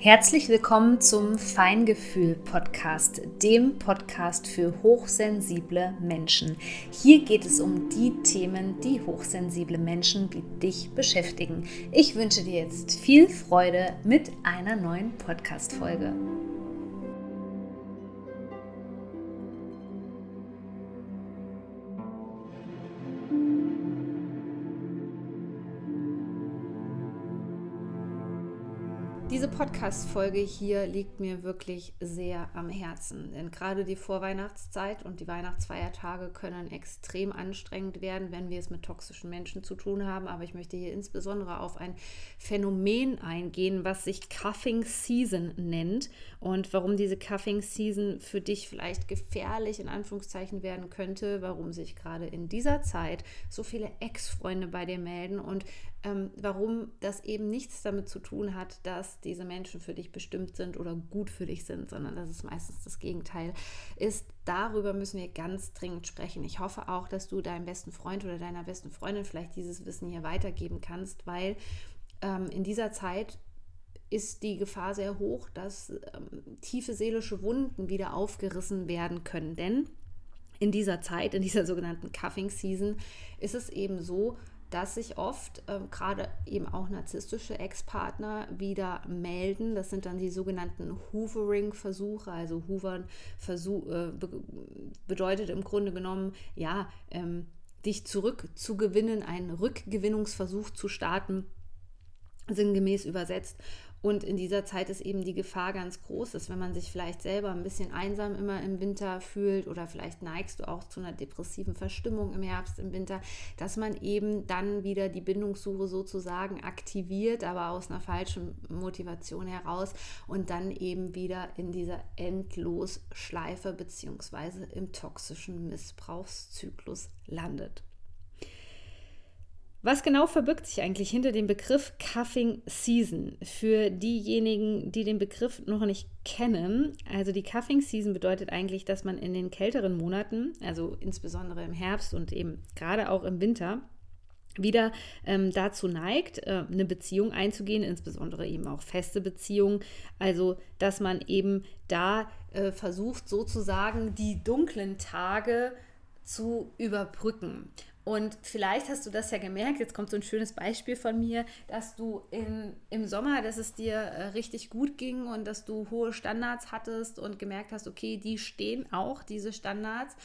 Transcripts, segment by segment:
Herzlich willkommen zum Feingefühl Podcast, dem Podcast für hochsensible Menschen. Hier geht es um die Themen, die hochsensible Menschen wie dich beschäftigen. Ich wünsche dir jetzt viel Freude mit einer neuen Podcast-Folge. Diese Podcast-Folge hier liegt mir wirklich sehr am Herzen, denn gerade die Vorweihnachtszeit und die Weihnachtsfeiertage können extrem anstrengend werden, wenn wir es mit toxischen Menschen zu tun haben. Aber ich möchte hier insbesondere auf ein Phänomen eingehen, was sich Cuffing Season nennt und warum diese Cuffing Season für dich vielleicht gefährlich in Anführungszeichen werden könnte, warum sich gerade in dieser Zeit so viele Ex-Freunde bei dir melden und ähm, warum das eben nichts damit zu tun hat, dass diese Menschen für dich bestimmt sind oder gut für dich sind, sondern dass es meistens das Gegenteil ist. Darüber müssen wir ganz dringend sprechen. Ich hoffe auch, dass du deinem besten Freund oder deiner besten Freundin vielleicht dieses Wissen hier weitergeben kannst, weil ähm, in dieser Zeit ist die Gefahr sehr hoch, dass ähm, tiefe seelische Wunden wieder aufgerissen werden können. Denn in dieser Zeit, in dieser sogenannten Cuffing Season, ist es eben so, dass sich oft äh, gerade eben auch narzisstische Ex-Partner wieder melden. Das sind dann die sogenannten Hoovering-Versuche. Also Hoovern äh, be bedeutet im Grunde genommen, ja, ähm, dich zurückzugewinnen, einen Rückgewinnungsversuch zu starten, sinngemäß übersetzt. Und in dieser Zeit ist eben die Gefahr ganz groß, dass wenn man sich vielleicht selber ein bisschen einsam immer im Winter fühlt oder vielleicht neigst du auch zu einer depressiven Verstimmung im Herbst, im Winter, dass man eben dann wieder die Bindungssuche sozusagen aktiviert, aber aus einer falschen Motivation heraus und dann eben wieder in dieser Endlosschleife beziehungsweise im toxischen Missbrauchszyklus landet. Was genau verbirgt sich eigentlich hinter dem Begriff Cuffing Season? Für diejenigen, die den Begriff noch nicht kennen, also die Cuffing Season bedeutet eigentlich, dass man in den kälteren Monaten, also insbesondere im Herbst und eben gerade auch im Winter, wieder ähm, dazu neigt, äh, eine Beziehung einzugehen, insbesondere eben auch feste Beziehungen. Also, dass man eben da äh, versucht, sozusagen die dunklen Tage zu überbrücken. Und vielleicht hast du das ja gemerkt, jetzt kommt so ein schönes Beispiel von mir, dass du in, im Sommer, dass es dir äh, richtig gut ging und dass du hohe Standards hattest und gemerkt hast, okay, die stehen auch, diese Standards.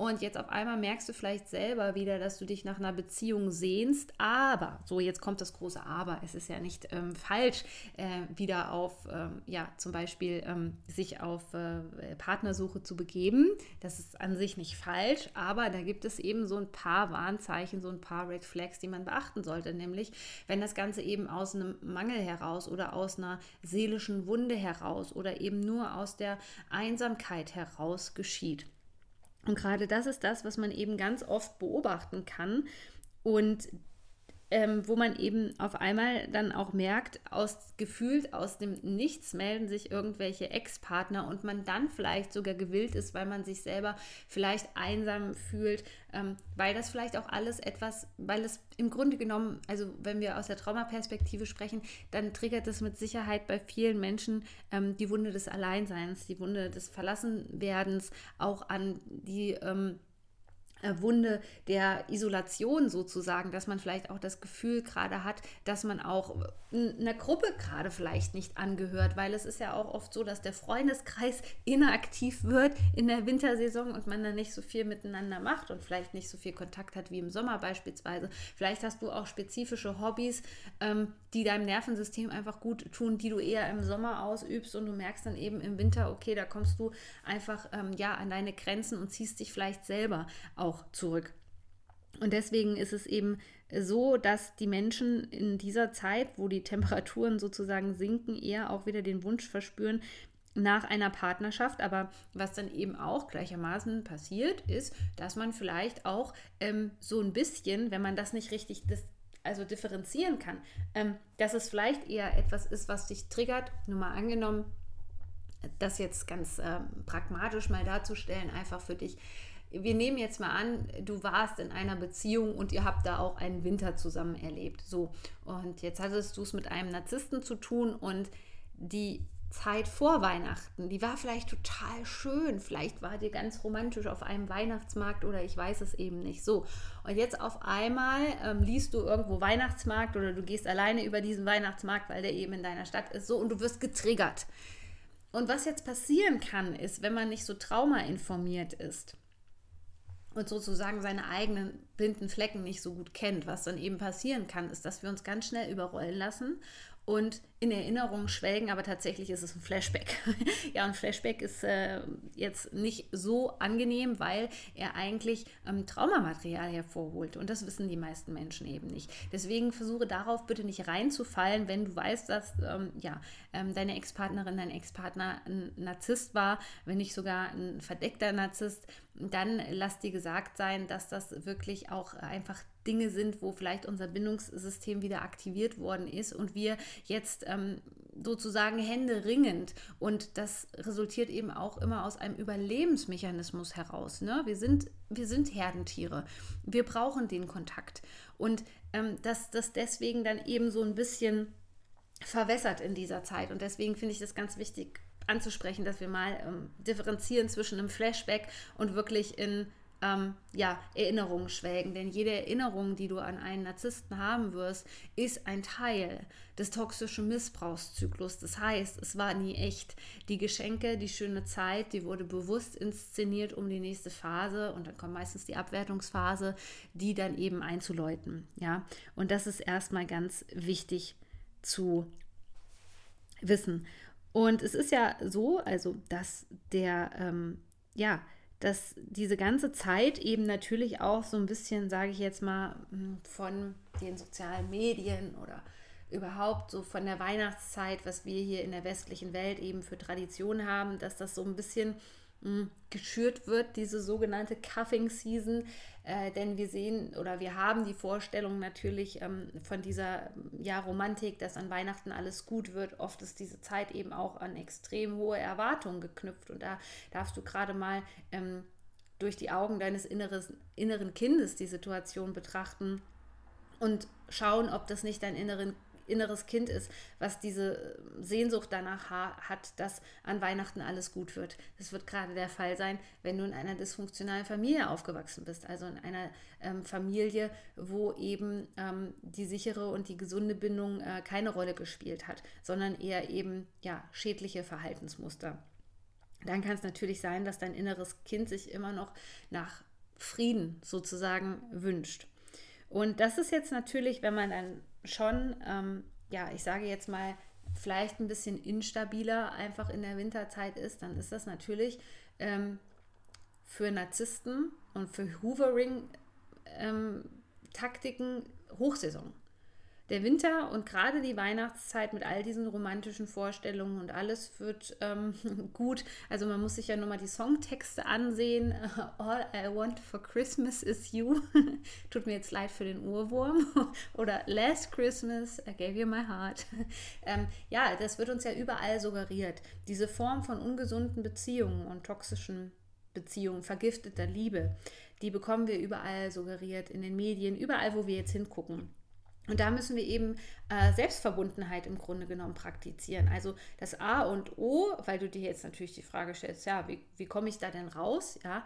Und jetzt auf einmal merkst du vielleicht selber wieder, dass du dich nach einer Beziehung sehnst. Aber, so jetzt kommt das große Aber, es ist ja nicht ähm, falsch, äh, wieder auf, ähm, ja, zum Beispiel ähm, sich auf äh, Partnersuche zu begeben. Das ist an sich nicht falsch, aber da gibt es eben so ein paar Warnzeichen, so ein paar Red Flags, die man beachten sollte. Nämlich, wenn das Ganze eben aus einem Mangel heraus oder aus einer seelischen Wunde heraus oder eben nur aus der Einsamkeit heraus geschieht. Und gerade das ist das, was man eben ganz oft beobachten kann. Und ähm, wo man eben auf einmal dann auch merkt, aus gefühlt aus dem Nichts melden sich irgendwelche Ex-Partner und man dann vielleicht sogar gewillt ist, weil man sich selber vielleicht einsam fühlt, ähm, weil das vielleicht auch alles etwas, weil es im Grunde genommen, also wenn wir aus der Traumaperspektive sprechen, dann triggert es mit Sicherheit bei vielen Menschen ähm, die Wunde des Alleinseins, die Wunde des Verlassenwerdens, auch an die ähm, äh, Wunde der Isolation sozusagen, dass man vielleicht auch das Gefühl gerade hat, dass man auch einer Gruppe gerade vielleicht nicht angehört, weil es ist ja auch oft so, dass der Freundeskreis inaktiv wird in der Wintersaison und man dann nicht so viel miteinander macht und vielleicht nicht so viel Kontakt hat wie im Sommer beispielsweise. Vielleicht hast du auch spezifische Hobbys, ähm, die deinem Nervensystem einfach gut tun, die du eher im Sommer ausübst und du merkst dann eben im Winter, okay, da kommst du einfach ähm, ja an deine Grenzen und ziehst dich vielleicht selber auch zurück. Und deswegen ist es eben so, dass die Menschen in dieser Zeit, wo die Temperaturen sozusagen sinken, eher auch wieder den Wunsch verspüren nach einer Partnerschaft. Aber was dann eben auch gleichermaßen passiert, ist, dass man vielleicht auch ähm, so ein bisschen, wenn man das nicht richtig das, also differenzieren kann, ähm, dass es vielleicht eher etwas ist, was dich triggert. Nur mal angenommen, das jetzt ganz ähm, pragmatisch mal darzustellen, einfach für dich wir nehmen jetzt mal an, du warst in einer Beziehung und ihr habt da auch einen Winter zusammen erlebt. So, und jetzt hattest du es mit einem Narzissten zu tun und die Zeit vor Weihnachten, die war vielleicht total schön. Vielleicht war dir ganz romantisch auf einem Weihnachtsmarkt oder ich weiß es eben nicht. So, und jetzt auf einmal ähm, liest du irgendwo Weihnachtsmarkt oder du gehst alleine über diesen Weihnachtsmarkt, weil der eben in deiner Stadt ist, so und du wirst getriggert. Und was jetzt passieren kann, ist, wenn man nicht so traumainformiert ist und sozusagen seine eigenen blinden Flecken nicht so gut kennt, was dann eben passieren kann, ist, dass wir uns ganz schnell überrollen lassen und in Erinnerung schwelgen, aber tatsächlich ist es ein Flashback. ja, ein Flashback ist äh, jetzt nicht so angenehm, weil er eigentlich ähm, Traumamaterial hervorholt und das wissen die meisten Menschen eben nicht. Deswegen versuche darauf bitte nicht reinzufallen, wenn du weißt, dass ähm, ja, ähm, deine Ex-Partnerin, dein Ex-Partner ein Narzisst war, wenn nicht sogar ein verdeckter Narzisst, dann lass dir gesagt sein, dass das wirklich auch einfach Dinge sind, wo vielleicht unser Bindungssystem wieder aktiviert worden ist und wir jetzt ähm, sozusagen Hände ringend und das resultiert eben auch immer aus einem Überlebensmechanismus heraus. Ne? Wir, sind, wir sind Herdentiere, wir brauchen den Kontakt und ähm, dass das deswegen dann eben so ein bisschen verwässert in dieser Zeit und deswegen finde ich das ganz wichtig anzusprechen, dass wir mal ähm, differenzieren zwischen einem Flashback und wirklich in ähm, ja, Erinnerungen schwelgen. Denn jede Erinnerung, die du an einen Narzissten haben wirst, ist ein Teil des toxischen Missbrauchszyklus. Das heißt, es war nie echt. Die Geschenke, die schöne Zeit, die wurde bewusst inszeniert um die nächste Phase und dann kommt meistens die Abwertungsphase, die dann eben einzuläuten. Ja, und das ist erstmal ganz wichtig zu wissen. Und es ist ja so, also dass der, ähm, ja, dass diese ganze Zeit eben natürlich auch so ein bisschen, sage ich jetzt mal, hm, von den sozialen Medien oder überhaupt so von der Weihnachtszeit, was wir hier in der westlichen Welt eben für Tradition haben, dass das so ein bisschen geschürt wird, diese sogenannte Cuffing Season. Äh, denn wir sehen oder wir haben die Vorstellung natürlich ähm, von dieser ja, Romantik, dass an Weihnachten alles gut wird. Oft ist diese Zeit eben auch an extrem hohe Erwartungen geknüpft. Und da darfst du gerade mal ähm, durch die Augen deines inneres, inneren Kindes die Situation betrachten und schauen, ob das nicht dein inneren inneres Kind ist, was diese Sehnsucht danach hat, dass an Weihnachten alles gut wird. Das wird gerade der Fall sein, wenn du in einer dysfunktionalen Familie aufgewachsen bist, also in einer ähm, Familie, wo eben ähm, die sichere und die gesunde Bindung äh, keine Rolle gespielt hat, sondern eher eben ja schädliche Verhaltensmuster. Dann kann es natürlich sein, dass dein inneres Kind sich immer noch nach Frieden sozusagen wünscht. Und das ist jetzt natürlich, wenn man dann schon, ähm, ja, ich sage jetzt mal, vielleicht ein bisschen instabiler einfach in der Winterzeit ist, dann ist das natürlich ähm, für Narzissten und für Hoovering-Taktiken ähm, Hochsaison der Winter und gerade die Weihnachtszeit mit all diesen romantischen Vorstellungen und alles wird ähm, gut. Also man muss sich ja nur mal die Songtexte ansehen. All I want for Christmas is you. Tut mir jetzt leid für den Urwurm. Oder Last Christmas, I gave you my heart. Ähm, ja, das wird uns ja überall suggeriert. Diese Form von ungesunden Beziehungen und toxischen Beziehungen, vergifteter Liebe, die bekommen wir überall suggeriert in den Medien, überall, wo wir jetzt hingucken. Und da müssen wir eben äh, Selbstverbundenheit im Grunde genommen praktizieren. Also das A und O, weil du dir jetzt natürlich die Frage stellst, ja, wie, wie komme ich da denn raus? Ja,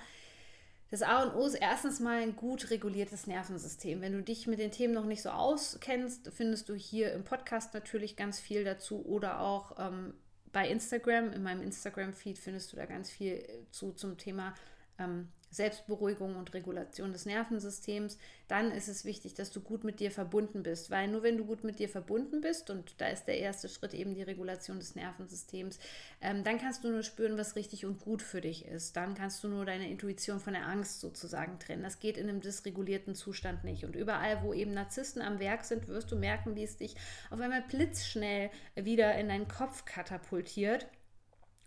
das A und O ist erstens mal ein gut reguliertes Nervensystem. Wenn du dich mit den Themen noch nicht so auskennst, findest du hier im Podcast natürlich ganz viel dazu oder auch ähm, bei Instagram. In meinem Instagram-Feed findest du da ganz viel zu zum Thema ähm, Selbstberuhigung und Regulation des Nervensystems, dann ist es wichtig, dass du gut mit dir verbunden bist, weil nur wenn du gut mit dir verbunden bist, und da ist der erste Schritt eben die Regulation des Nervensystems, ähm, dann kannst du nur spüren, was richtig und gut für dich ist. Dann kannst du nur deine Intuition von der Angst sozusagen trennen. Das geht in einem dysregulierten Zustand nicht. Und überall, wo eben Narzissten am Werk sind, wirst du merken, wie es dich auf einmal blitzschnell wieder in deinen Kopf katapultiert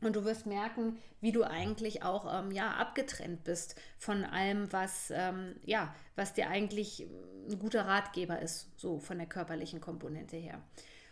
und du wirst merken, wie du eigentlich auch ähm, ja, abgetrennt bist von allem, was, ähm, ja, was dir eigentlich ein guter Ratgeber ist, so von der körperlichen Komponente her.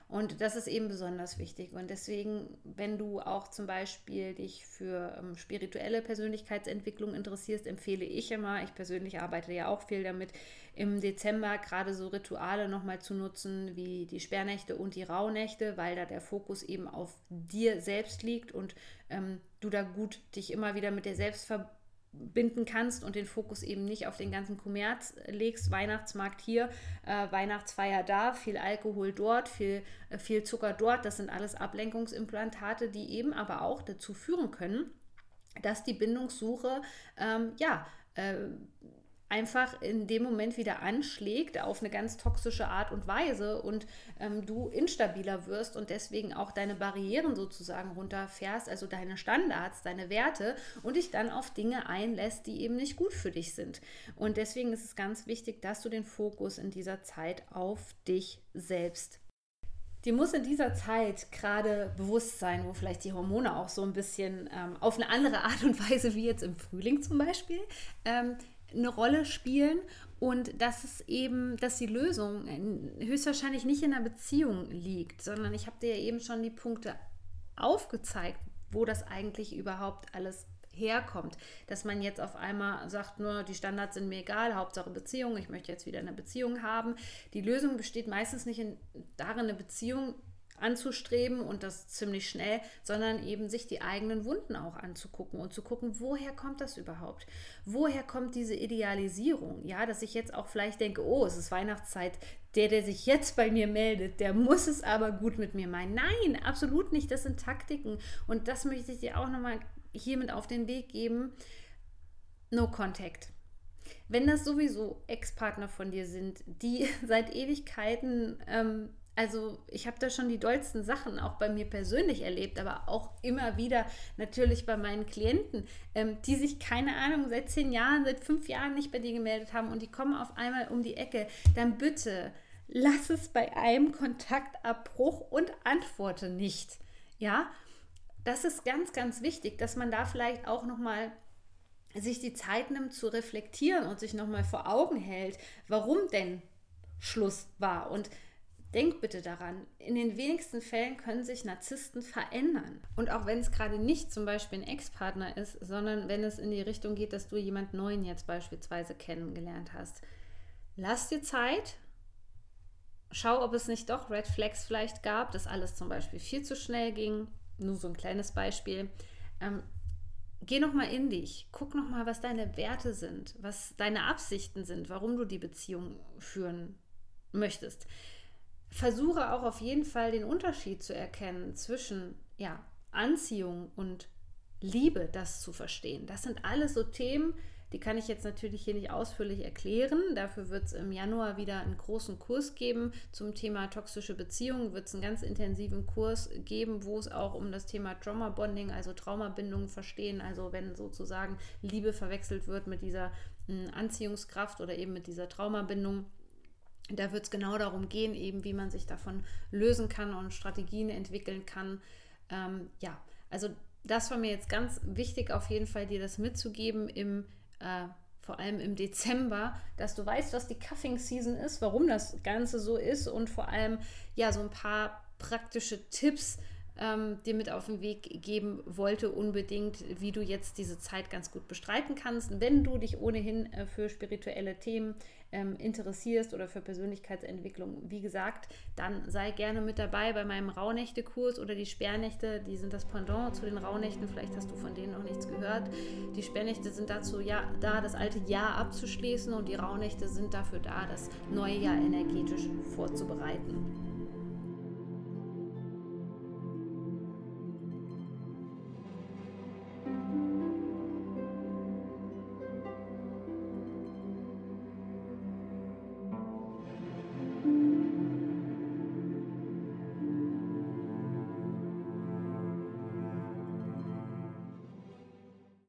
Und das ist eben besonders wichtig. Und deswegen, wenn du auch zum Beispiel dich für ähm, spirituelle Persönlichkeitsentwicklung interessierst, empfehle ich immer, ich persönlich arbeite ja auch viel damit, im Dezember gerade so Rituale nochmal zu nutzen, wie die Sperrnächte und die Rauhnächte, weil da der Fokus eben auf dir selbst liegt und ähm, du da gut dich immer wieder mit dir selbst verbindest binden kannst und den Fokus eben nicht auf den ganzen Kommerz legst. Weihnachtsmarkt hier, äh, Weihnachtsfeier da, viel Alkohol dort, viel, äh, viel Zucker dort. Das sind alles Ablenkungsimplantate, die eben aber auch dazu führen können, dass die Bindungssuche ähm, ja äh, einfach in dem Moment wieder anschlägt auf eine ganz toxische Art und Weise und ähm, du instabiler wirst und deswegen auch deine Barrieren sozusagen runterfährst, also deine Standards, deine Werte und dich dann auf Dinge einlässt, die eben nicht gut für dich sind. Und deswegen ist es ganz wichtig, dass du den Fokus in dieser Zeit auf dich selbst die muss in dieser Zeit gerade bewusst sein, wo vielleicht die Hormone auch so ein bisschen ähm, auf eine andere Art und Weise, wie jetzt im Frühling zum Beispiel, ähm, eine Rolle spielen und dass es eben, dass die Lösung höchstwahrscheinlich nicht in der Beziehung liegt, sondern ich habe dir ja eben schon die Punkte aufgezeigt, wo das eigentlich überhaupt alles herkommt. Dass man jetzt auf einmal sagt, nur die Standards sind mir egal, Hauptsache Beziehung, ich möchte jetzt wieder eine Beziehung haben. Die Lösung besteht meistens nicht in, darin, eine Beziehung anzustreben und das ziemlich schnell, sondern eben sich die eigenen Wunden auch anzugucken und zu gucken, woher kommt das überhaupt? Woher kommt diese Idealisierung? Ja, dass ich jetzt auch vielleicht denke, oh, es ist Weihnachtszeit, der, der sich jetzt bei mir meldet, der muss es aber gut mit mir meinen. Nein, absolut nicht. Das sind Taktiken und das möchte ich dir auch nochmal hiermit auf den Weg geben. No Contact. Wenn das sowieso Ex-Partner von dir sind, die seit Ewigkeiten ähm, also ich habe da schon die dollsten Sachen auch bei mir persönlich erlebt, aber auch immer wieder natürlich bei meinen Klienten, ähm, die sich, keine Ahnung, seit zehn Jahren, seit fünf Jahren nicht bei dir gemeldet haben und die kommen auf einmal um die Ecke. Dann bitte lass es bei einem Kontaktabbruch und antworte nicht. Ja, das ist ganz, ganz wichtig, dass man da vielleicht auch nochmal sich die Zeit nimmt zu reflektieren und sich nochmal vor Augen hält, warum denn Schluss war. Und Denk bitte daran, in den wenigsten Fällen können sich Narzissten verändern. Und auch wenn es gerade nicht zum Beispiel ein Ex-Partner ist, sondern wenn es in die Richtung geht, dass du jemand Neuen jetzt beispielsweise kennengelernt hast, lass dir Zeit. Schau, ob es nicht doch Red Flags vielleicht gab, dass alles zum Beispiel viel zu schnell ging. Nur so ein kleines Beispiel. Ähm, geh noch mal in dich, guck noch mal, was deine Werte sind, was deine Absichten sind, warum du die Beziehung führen möchtest versuche auch auf jeden Fall den Unterschied zu erkennen zwischen ja, Anziehung und Liebe, das zu verstehen. Das sind alles so Themen, die kann ich jetzt natürlich hier nicht ausführlich erklären. Dafür wird es im Januar wieder einen großen Kurs geben zum Thema toxische Beziehungen. Wird es einen ganz intensiven Kurs geben, wo es auch um das Thema Trauma Bonding, also Traumabindungen verstehen. Also wenn sozusagen Liebe verwechselt wird mit dieser hm, Anziehungskraft oder eben mit dieser Traumabindung da wird es genau darum gehen, eben wie man sich davon lösen kann und Strategien entwickeln kann. Ähm, ja, also das war mir jetzt ganz wichtig, auf jeden Fall dir das mitzugeben im äh, vor allem im Dezember, dass du weißt, was die Cuffing Season ist, warum das Ganze so ist und vor allem ja so ein paar praktische Tipps, ähm, dir mit auf den Weg geben wollte, unbedingt, wie du jetzt diese Zeit ganz gut bestreiten kannst. Wenn du dich ohnehin äh, für spirituelle Themen ähm, interessierst oder für Persönlichkeitsentwicklung, wie gesagt, dann sei gerne mit dabei bei meinem Rauhnächte-Kurs oder die Sperrnächte, die sind das Pendant zu den Rauhnächten, vielleicht hast du von denen noch nichts gehört. Die Sperrnächte sind dazu ja, da, das alte Jahr abzuschließen und die Rauhnächte sind dafür da, das neue Jahr energetisch vorzubereiten.